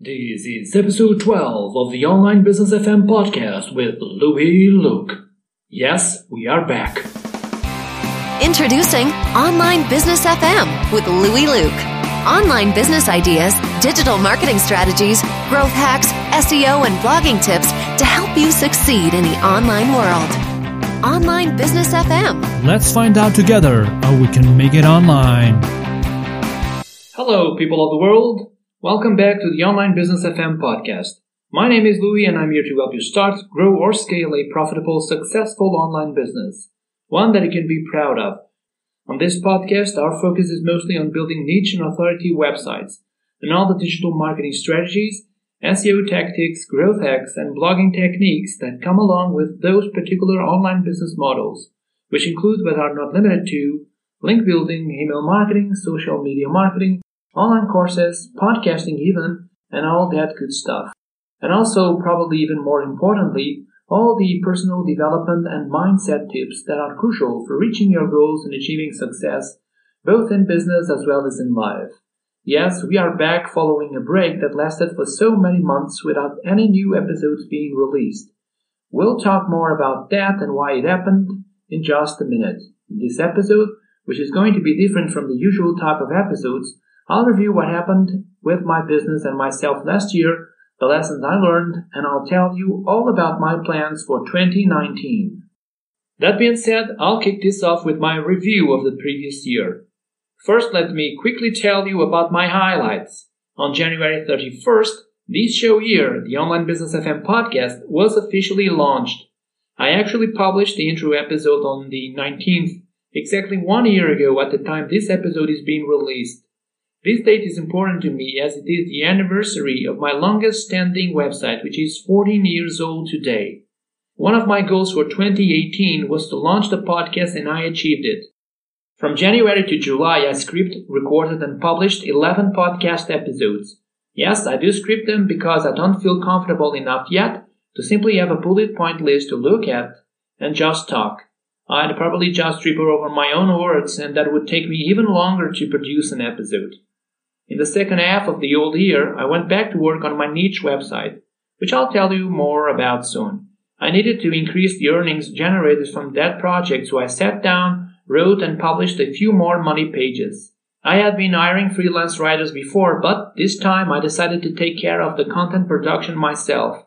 This is episode 12 of the Online Business FM podcast with Louis Luke. Yes, we are back. Introducing Online Business FM with Louis Luke. Online business ideas, digital marketing strategies, growth hacks, SEO, and blogging tips to help you succeed in the online world. Online Business FM. Let's find out together how we can make it online. Hello, people of the world. Welcome back to the Online Business FM podcast. My name is Louis and I'm here to help you start, grow, or scale a profitable, successful online business. One that you can be proud of. On this podcast, our focus is mostly on building niche and authority websites and all the digital marketing strategies, SEO tactics, growth hacks, and blogging techniques that come along with those particular online business models, which include but are not limited to link building, email marketing, social media marketing, online courses, podcasting even, and all that good stuff. And also, probably even more importantly, all the personal development and mindset tips that are crucial for reaching your goals and achieving success, both in business as well as in life. Yes, we are back following a break that lasted for so many months without any new episodes being released. We'll talk more about that and why it happened in just a minute. In this episode, which is going to be different from the usual type of episodes, I'll review what happened with my business and myself last year, the lessons I learned, and I'll tell you all about my plans for 2019. That being said, I'll kick this off with my review of the previous year. First, let me quickly tell you about my highlights. On January 31st, this show year, the Online Business FM podcast was officially launched. I actually published the intro episode on the 19th, exactly one year ago at the time this episode is being released. This date is important to me as it is the anniversary of my longest standing website, which is 14 years old today. One of my goals for 2018 was to launch the podcast and I achieved it. From January to July, I script, recorded, and published 11 podcast episodes. Yes, I do script them because I don't feel comfortable enough yet to simply have a bullet point list to look at and just talk. I'd probably just trip over my own words, and that would take me even longer to produce an episode. In the second half of the old year, I went back to work on my niche website, which I'll tell you more about soon. I needed to increase the earnings generated from that project, so I sat down, wrote, and published a few more money pages. I had been hiring freelance writers before, but this time I decided to take care of the content production myself,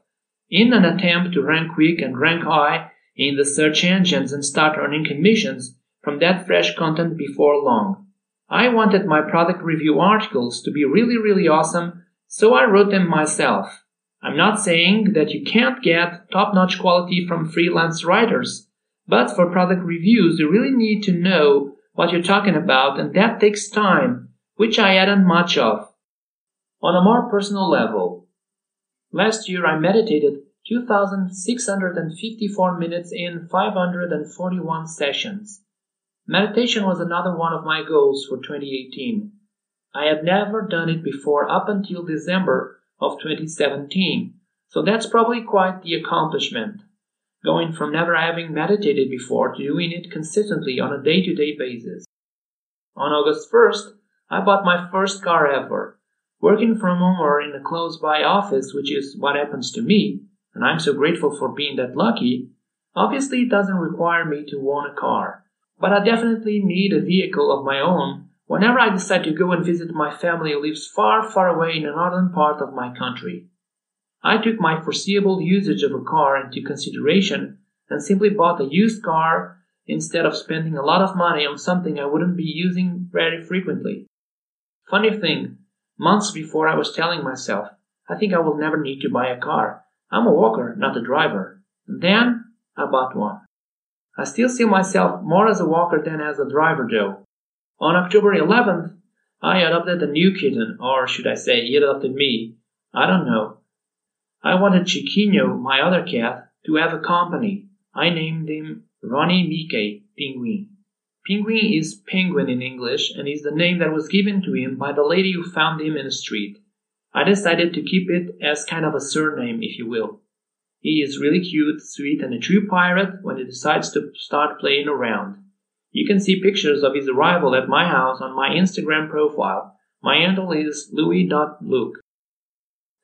in an attempt to rank quick and rank high in the search engines and start earning commissions from that fresh content before long. I wanted my product review articles to be really, really awesome, so I wrote them myself. I'm not saying that you can't get top notch quality from freelance writers, but for product reviews, you really need to know what you're talking about, and that takes time, which I hadn't much of. On a more personal level, last year I meditated 2,654 minutes in 541 sessions. Meditation was another one of my goals for 2018. I had never done it before up until December of 2017, so that's probably quite the accomplishment. Going from never having meditated before to doing it consistently on a day to day basis. On August 1st, I bought my first car ever. Working from home or in a close by office, which is what happens to me, and I'm so grateful for being that lucky, obviously it doesn't require me to own a car but I definitely need a vehicle of my own whenever I decide to go and visit my family who lives far, far away in the northern part of my country. I took my foreseeable usage of a car into consideration and simply bought a used car instead of spending a lot of money on something I wouldn't be using very frequently. Funny thing, months before I was telling myself, I think I will never need to buy a car. I'm a walker, not a driver. And then I bought one. I still see myself more as a walker than as a driver though. On October 11th, I adopted a new kitten, or should I say, he adopted me. I don't know. I wanted Chiquinho, my other cat, to have a company. I named him Ronnie Mickey Pinguim. Pinguim is penguin in English and is the name that was given to him by the lady who found him in the street. I decided to keep it as kind of a surname, if you will. He is really cute, sweet, and a true pirate when he decides to start playing around. You can see pictures of his arrival at my house on my Instagram profile. My handle is louis.luke.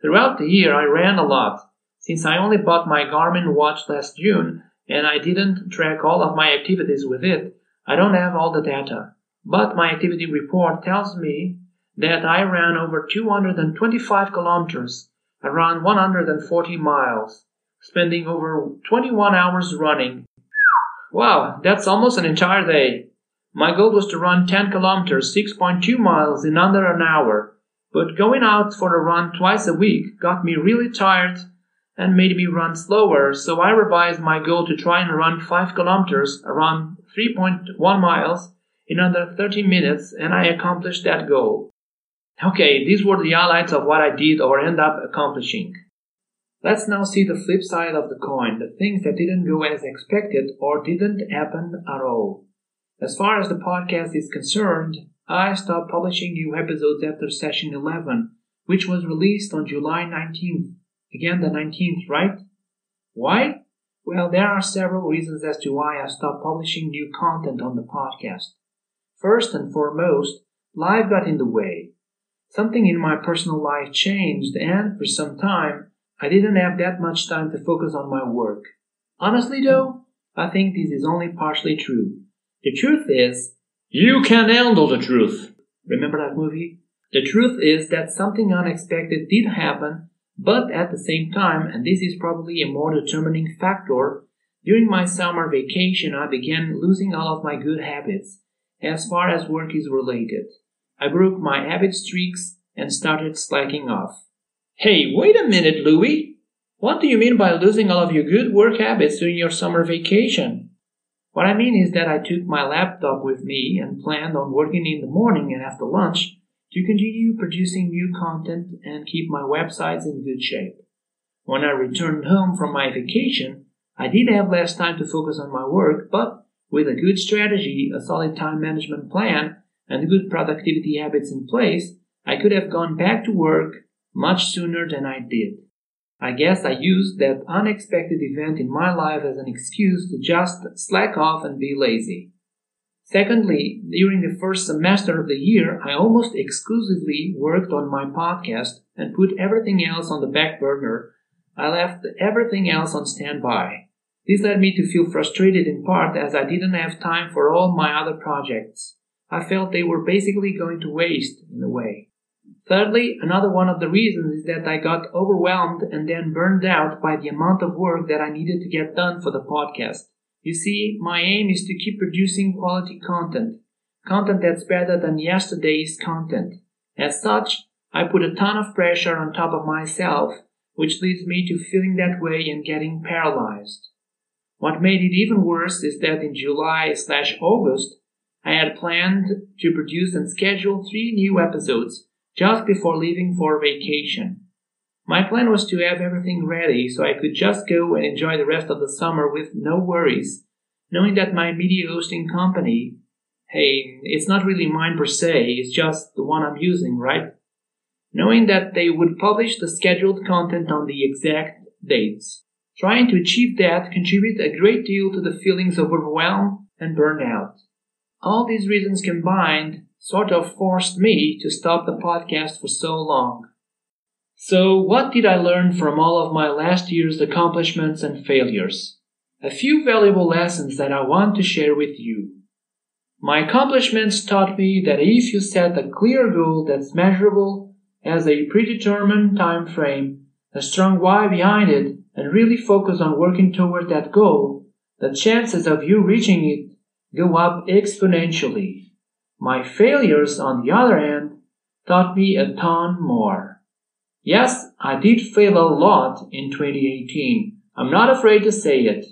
Throughout the year, I ran a lot. Since I only bought my Garmin watch last June and I didn't track all of my activities with it, I don't have all the data. But my activity report tells me that I ran over 225 kilometers, around 140 miles, spending over 21 hours running. Wow, that's almost an entire day. My goal was to run 10 kilometers, 6.2 miles in under an hour, but going out for a run twice a week got me really tired and made me run slower, so I revised my goal to try and run 5 kilometers, around 3.1 miles, in under 30 minutes, and I accomplished that goal. Okay, these were the highlights of what I did or end up accomplishing. Let's now see the flip side of the coin, the things that didn't go as expected or didn't happen at all. As far as the podcast is concerned, I stopped publishing new episodes after session 11, which was released on July 19th. Again, the 19th, right? Why? Well, there are several reasons as to why I stopped publishing new content on the podcast. First and foremost, life got in the way. Something in my personal life changed, and for some time, I didn't have that much time to focus on my work. Honestly, though, I think this is only partially true. The truth is, you can handle the truth. Remember that movie? The truth is that something unexpected did happen, but at the same time, and this is probably a more determining factor, during my summer vacation I began losing all of my good habits as far as work is related. I broke my habit streaks and started slacking off. Hey, wait a minute, Louis. What do you mean by losing all of your good work habits during your summer vacation? What I mean is that I took my laptop with me and planned on working in the morning and after lunch to continue producing new content and keep my websites in good shape. When I returned home from my vacation, I did have less time to focus on my work, but with a good strategy, a solid time management plan, and good productivity habits in place, I could have gone back to work much sooner than I did. I guess I used that unexpected event in my life as an excuse to just slack off and be lazy. Secondly, during the first semester of the year, I almost exclusively worked on my podcast and put everything else on the back burner. I left everything else on standby. This led me to feel frustrated in part as I didn't have time for all my other projects. I felt they were basically going to waste in a way. Thirdly, another one of the reasons is that I got overwhelmed and then burned out by the amount of work that I needed to get done for the podcast. You see, my aim is to keep producing quality content, content that's better than yesterday's content. As such, I put a ton of pressure on top of myself, which leads me to feeling that way and getting paralyzed. What made it even worse is that in July slash August, I had planned to produce and schedule three new episodes just before leaving for vacation. My plan was to have everything ready so I could just go and enjoy the rest of the summer with no worries, knowing that my media hosting company, hey, it's not really mine per se, it's just the one I'm using, right? Knowing that they would publish the scheduled content on the exact dates. Trying to achieve that contributed a great deal to the feelings of overwhelm and burnout. All these reasons combined sort of forced me to stop the podcast for so long. So, what did I learn from all of my last year's accomplishments and failures? A few valuable lessons that I want to share with you. My accomplishments taught me that if you set a clear goal that's measurable, has a predetermined time frame, a strong why behind it, and really focus on working toward that goal, the chances of you reaching it go up exponentially. My failures, on the other hand, taught me a ton more. Yes, I did fail a lot in 2018. I'm not afraid to say it.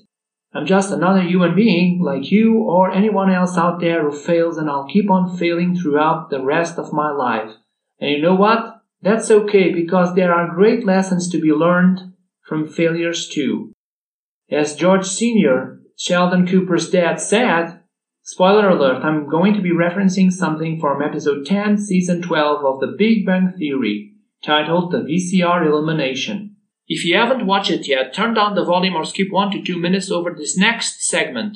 I'm just another human being like you or anyone else out there who fails and I'll keep on failing throughout the rest of my life. And you know what? That's okay because there are great lessons to be learned from failures too. As George Sr., Sheldon Cooper's dad said, Spoiler alert, I'm going to be referencing something from episode 10, season 12 of The Big Bang Theory, titled The VCR Illumination. If you haven't watched it yet, turn down the volume or skip 1 to 2 minutes over this next segment.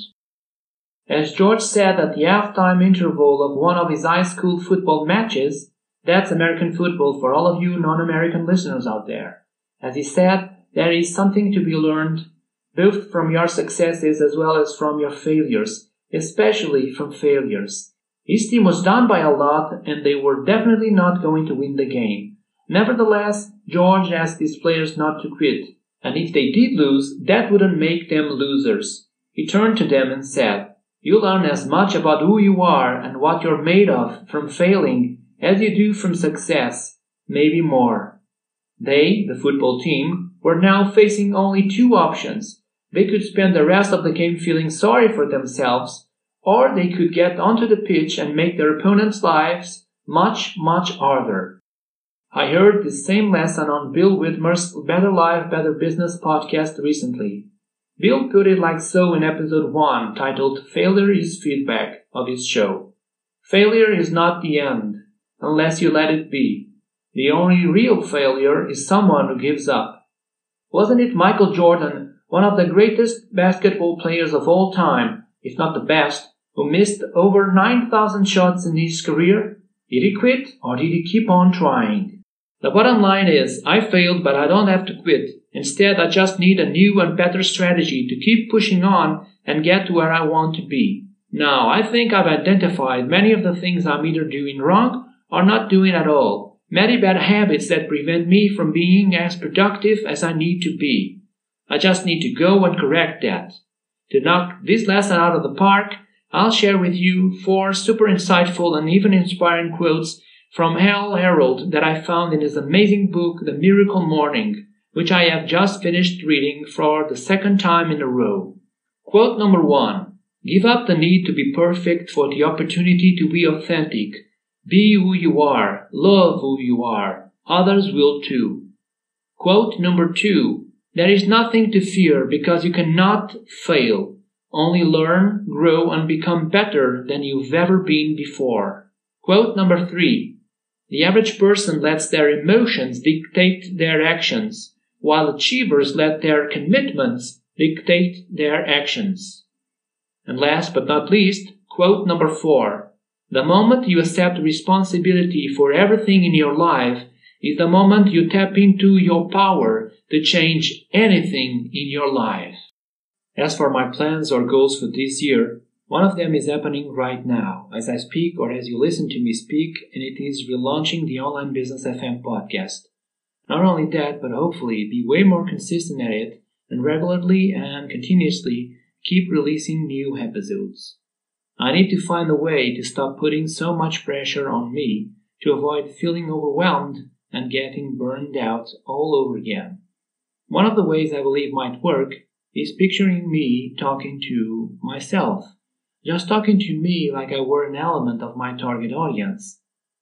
As George said at the halftime interval of one of his high school football matches, That's American football for all of you non-American listeners out there. As he said, there is something to be learned both from your successes as well as from your failures, especially from failures. His team was down by a lot and they were definitely not going to win the game. Nevertheless, George asked his players not to quit, and if they did lose, that wouldn't make them losers. He turned to them and said, You learn as much about who you are and what you're made of from failing as you do from success, maybe more. They, the football team, were now facing only two options. They could spend the rest of the game feeling sorry for themselves, or they could get onto the pitch and make their opponents' lives much, much harder. I heard the same lesson on Bill Whitmer's Better Life, Better Business podcast recently. Bill put it like so in episode 1, titled Failure is Feedback, of his show. Failure is not the end, unless you let it be. The only real failure is someone who gives up. Wasn't it Michael Jordan, one of the greatest basketball players of all time, if not the best, who missed over 9,000 shots in his career? Did he quit or did he keep on trying? The bottom line is, I failed, but I don't have to quit. Instead, I just need a new and better strategy to keep pushing on and get to where I want to be. Now, I think I've identified many of the things I'm either doing wrong or not doing at all. Many bad habits that prevent me from being as productive as I need to be. I just need to go and correct that. To knock this lesson out of the park, I'll share with you four super insightful and even inspiring quotes from Hal Elrod that I found in his amazing book, The Miracle Morning, which I have just finished reading for the second time in a row. Quote number one Give up the need to be perfect for the opportunity to be authentic. Be who you are, love who you are. Others will too. Quote number two There is nothing to fear because you cannot fail. Only learn, grow, and become better than you've ever been before. Quote number three the average person lets their emotions dictate their actions, while achievers let their commitments dictate their actions. And last but not least, quote number four. The moment you accept responsibility for everything in your life is the moment you tap into your power to change anything in your life. As for my plans or goals for this year, one of them is happening right now as I speak or as you listen to me speak, and it is relaunching the Online Business FM podcast. Not only that, but hopefully be way more consistent at it and regularly and continuously keep releasing new episodes. I need to find a way to stop putting so much pressure on me to avoid feeling overwhelmed and getting burned out all over again. One of the ways I believe might work is picturing me talking to myself just talking to me like I were an element of my target audience.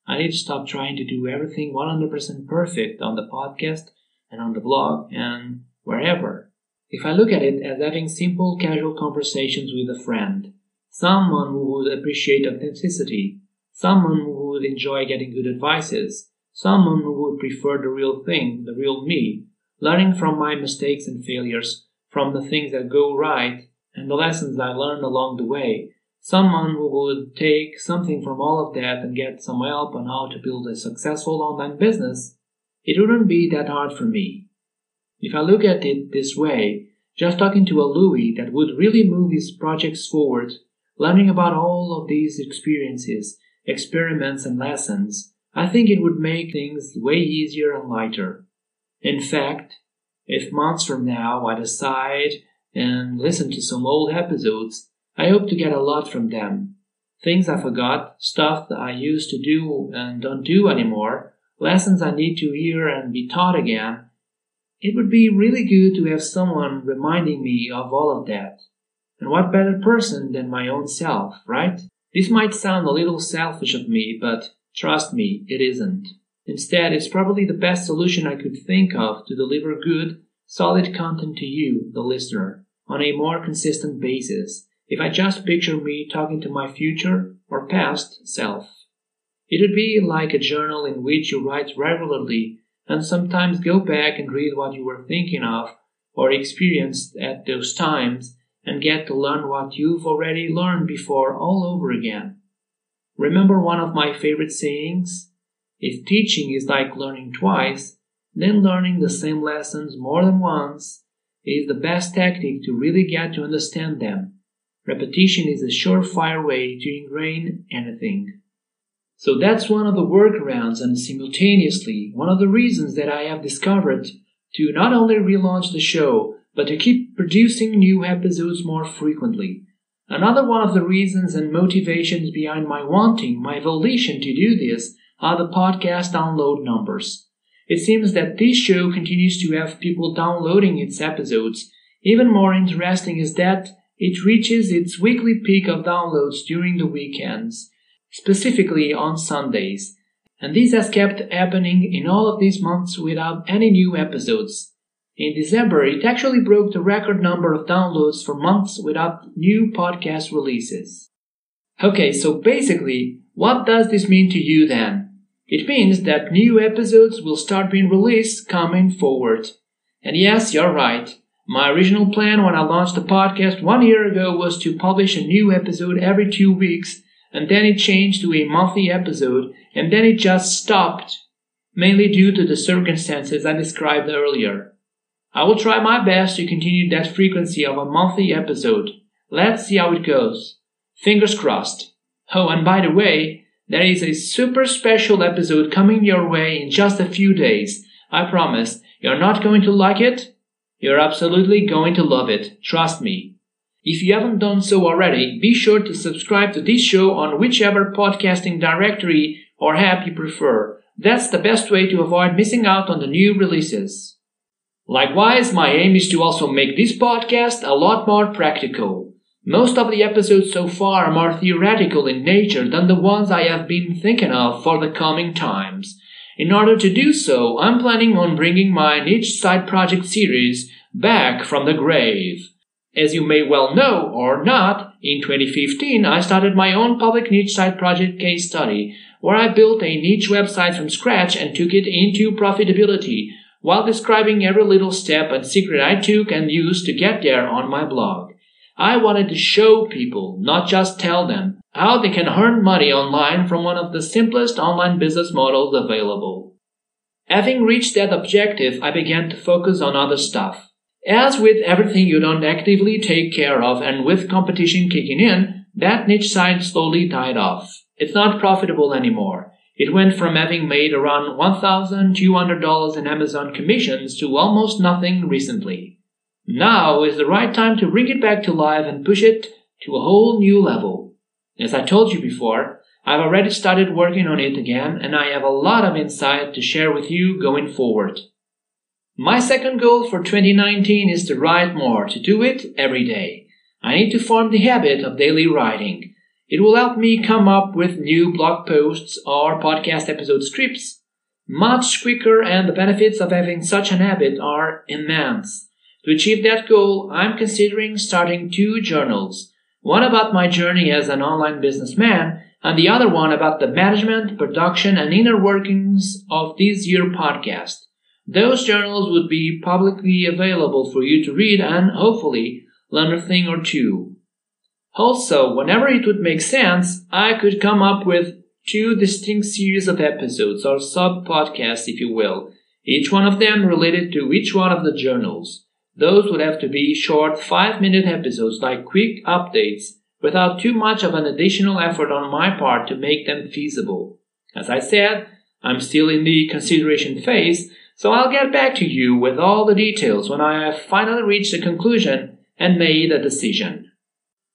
I need to stop trying to do everything 100% perfect on the podcast and on the blog and wherever. If I look at it as having simple, casual conversations with a friend, someone who would appreciate authenticity, someone who would enjoy getting good advices, someone who would prefer the real thing, the real me, learning from my mistakes and failures, from the things that go right and the lessons I learned along the way. Someone who would take something from all of that and get some help on how to build a successful online business, it wouldn't be that hard for me. If I look at it this way, just talking to a Louis that would really move his projects forward, learning about all of these experiences, experiments, and lessons, I think it would make things way easier and lighter. In fact, if months from now I decide and listen to some old episodes, I hope to get a lot from them. Things I forgot, stuff that I used to do and don't do anymore, lessons I need to hear and be taught again. It would be really good to have someone reminding me of all of that. And what better person than my own self, right? This might sound a little selfish of me, but trust me, it isn't. Instead, it's probably the best solution I could think of to deliver good, solid content to you, the listener on a more consistent basis if I just picture me talking to my future or past self. It would be like a journal in which you write regularly and sometimes go back and read what you were thinking of or experienced at those times and get to learn what you've already learned before all over again. Remember one of my favorite sayings? If teaching is like learning twice, then learning the same lessons more than once is the best tactic to really get to understand them. Repetition is a surefire way to ingrain anything. So that's one of the workarounds and simultaneously one of the reasons that I have discovered to not only relaunch the show, but to keep producing new episodes more frequently. Another one of the reasons and motivations behind my wanting, my volition to do this are the podcast download numbers. It seems that this show continues to have people downloading its episodes. Even more interesting is that it reaches its weekly peak of downloads during the weekends, specifically on Sundays. And this has kept happening in all of these months without any new episodes. In December, it actually broke the record number of downloads for months without new podcast releases. Okay, so basically, what does this mean to you then? It means that new episodes will start being released coming forward. And yes, you're right. My original plan when I launched the podcast one year ago was to publish a new episode every two weeks, and then it changed to a monthly episode, and then it just stopped, mainly due to the circumstances I described earlier. I will try my best to continue that frequency of a monthly episode. Let's see how it goes. Fingers crossed. Oh, and by the way, there is a super special episode coming your way in just a few days. I promise. You're not going to like it? You're absolutely going to love it. Trust me. If you haven't done so already, be sure to subscribe to this show on whichever podcasting directory or app you prefer. That's the best way to avoid missing out on the new releases. Likewise, my aim is to also make this podcast a lot more practical. Most of the episodes so far are more theoretical in nature than the ones I have been thinking of for the coming times. In order to do so, I'm planning on bringing my niche side project series back from the grave. As you may well know or not, in 2015 I started my own public niche site project case study where I built a niche website from scratch and took it into profitability while describing every little step and secret I took and used to get there on my blog. I wanted to show people, not just tell them, how they can earn money online from one of the simplest online business models available. Having reached that objective, I began to focus on other stuff. As with everything you don't actively take care of and with competition kicking in, that niche side slowly died off. It's not profitable anymore. It went from having made around $1,200 in Amazon commissions to almost nothing recently. Now is the right time to bring it back to life and push it to a whole new level. As I told you before, I've already started working on it again and I have a lot of insight to share with you going forward. My second goal for 2019 is to write more, to do it every day. I need to form the habit of daily writing. It will help me come up with new blog posts or podcast episode scripts much quicker and the benefits of having such an habit are immense. To achieve that goal, I'm considering starting two journals. One about my journey as an online businessman and the other one about the management, production, and inner workings of this year podcast. Those journals would be publicly available for you to read and hopefully learn a thing or two. Also, whenever it would make sense, I could come up with two distinct series of episodes or sub podcasts, if you will, each one of them related to each one of the journals. Those would have to be short five minute episodes like quick updates without too much of an additional effort on my part to make them feasible. As I said, I'm still in the consideration phase, so I'll get back to you with all the details when I have finally reached a conclusion and made a decision.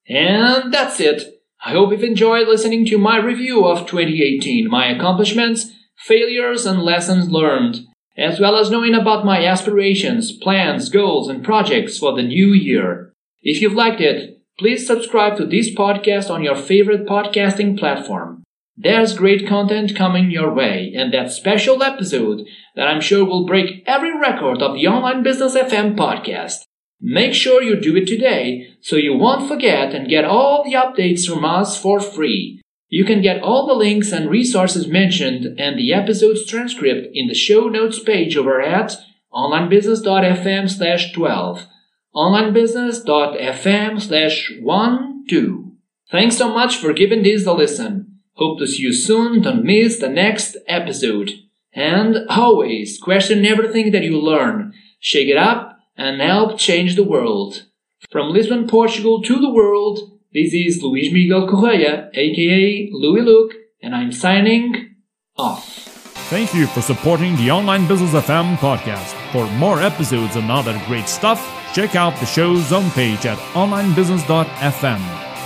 And that's it. I hope you've enjoyed listening to my review of 2018, my accomplishments, failures, and lessons learned, as well as knowing about my aspirations, plans, goals, and projects for the new year. If you've liked it, please subscribe to this podcast on your favorite podcasting platform. There's great content coming your way, and that special episode that I'm sure will break every record of the Online Business FM podcast. Make sure you do it today so you won't forget and get all the updates from us for free. You can get all the links and resources mentioned and the episode's transcript in the show notes page over at onlinebusiness.fm slash 12. onlinebusiness.fm slash 12. Thanks so much for giving this a listen. Hope to see you soon. Don't miss the next episode. And always question everything that you learn. Shake it up and help change the world. From Lisbon, Portugal to the world, this is Luis Miguel Correia, aka Louis Luke, and I'm signing off. Thank you for supporting the Online Business FM podcast. For more episodes and other great stuff, check out the show's homepage at onlinebusiness.fm.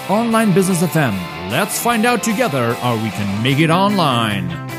Online Business FM. Let's find out together how we can make it online.